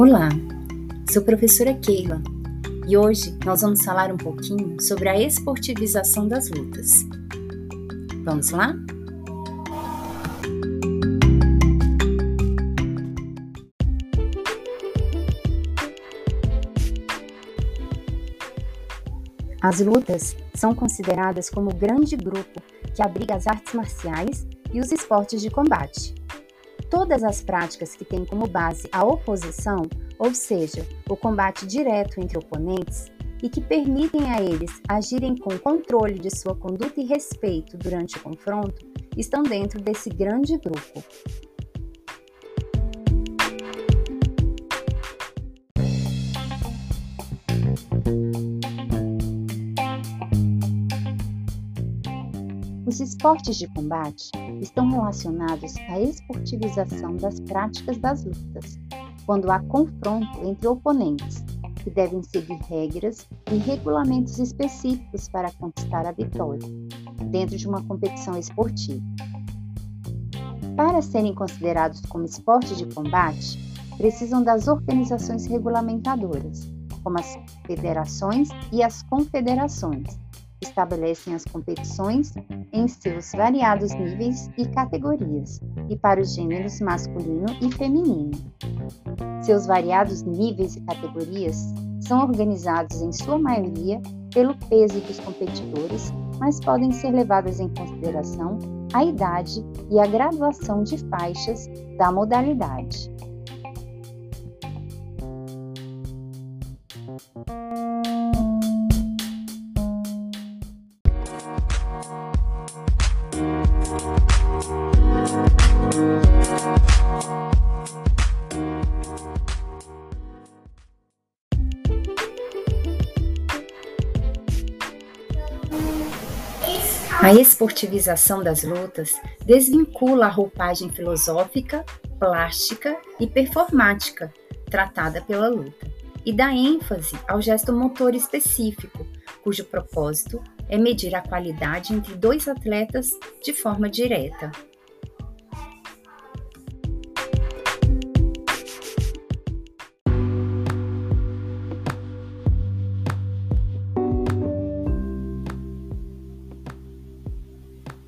Olá, sou professora Keila e hoje nós vamos falar um pouquinho sobre a esportivização das lutas. Vamos lá? As lutas são consideradas como o grande grupo que abriga as artes marciais e os esportes de combate. Todas as práticas que têm como base a oposição, ou seja, o combate direto entre oponentes, e que permitem a eles agirem com controle de sua conduta e respeito durante o confronto, estão dentro desse grande grupo. Os esportes de combate estão relacionados à esportivização das práticas das lutas, quando há confronto entre oponentes, que devem seguir regras e regulamentos específicos para conquistar a vitória, dentro de uma competição esportiva. Para serem considerados como esportes de combate, precisam das organizações regulamentadoras, como as federações e as confederações, estabelecem as competições em seus variados níveis e categorias, e para os gêneros masculino e feminino. Seus variados níveis e categorias são organizados em sua maioria pelo peso dos competidores, mas podem ser levadas em consideração a idade e a graduação de faixas da modalidade. A esportivização das lutas desvincula a roupagem filosófica, plástica e performática tratada pela luta e dá ênfase ao gesto motor específico, cujo propósito é medir a qualidade entre dois atletas de forma direta.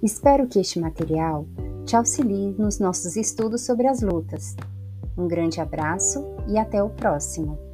Espero que este material te auxilie nos nossos estudos sobre as lutas. Um grande abraço e até o próximo!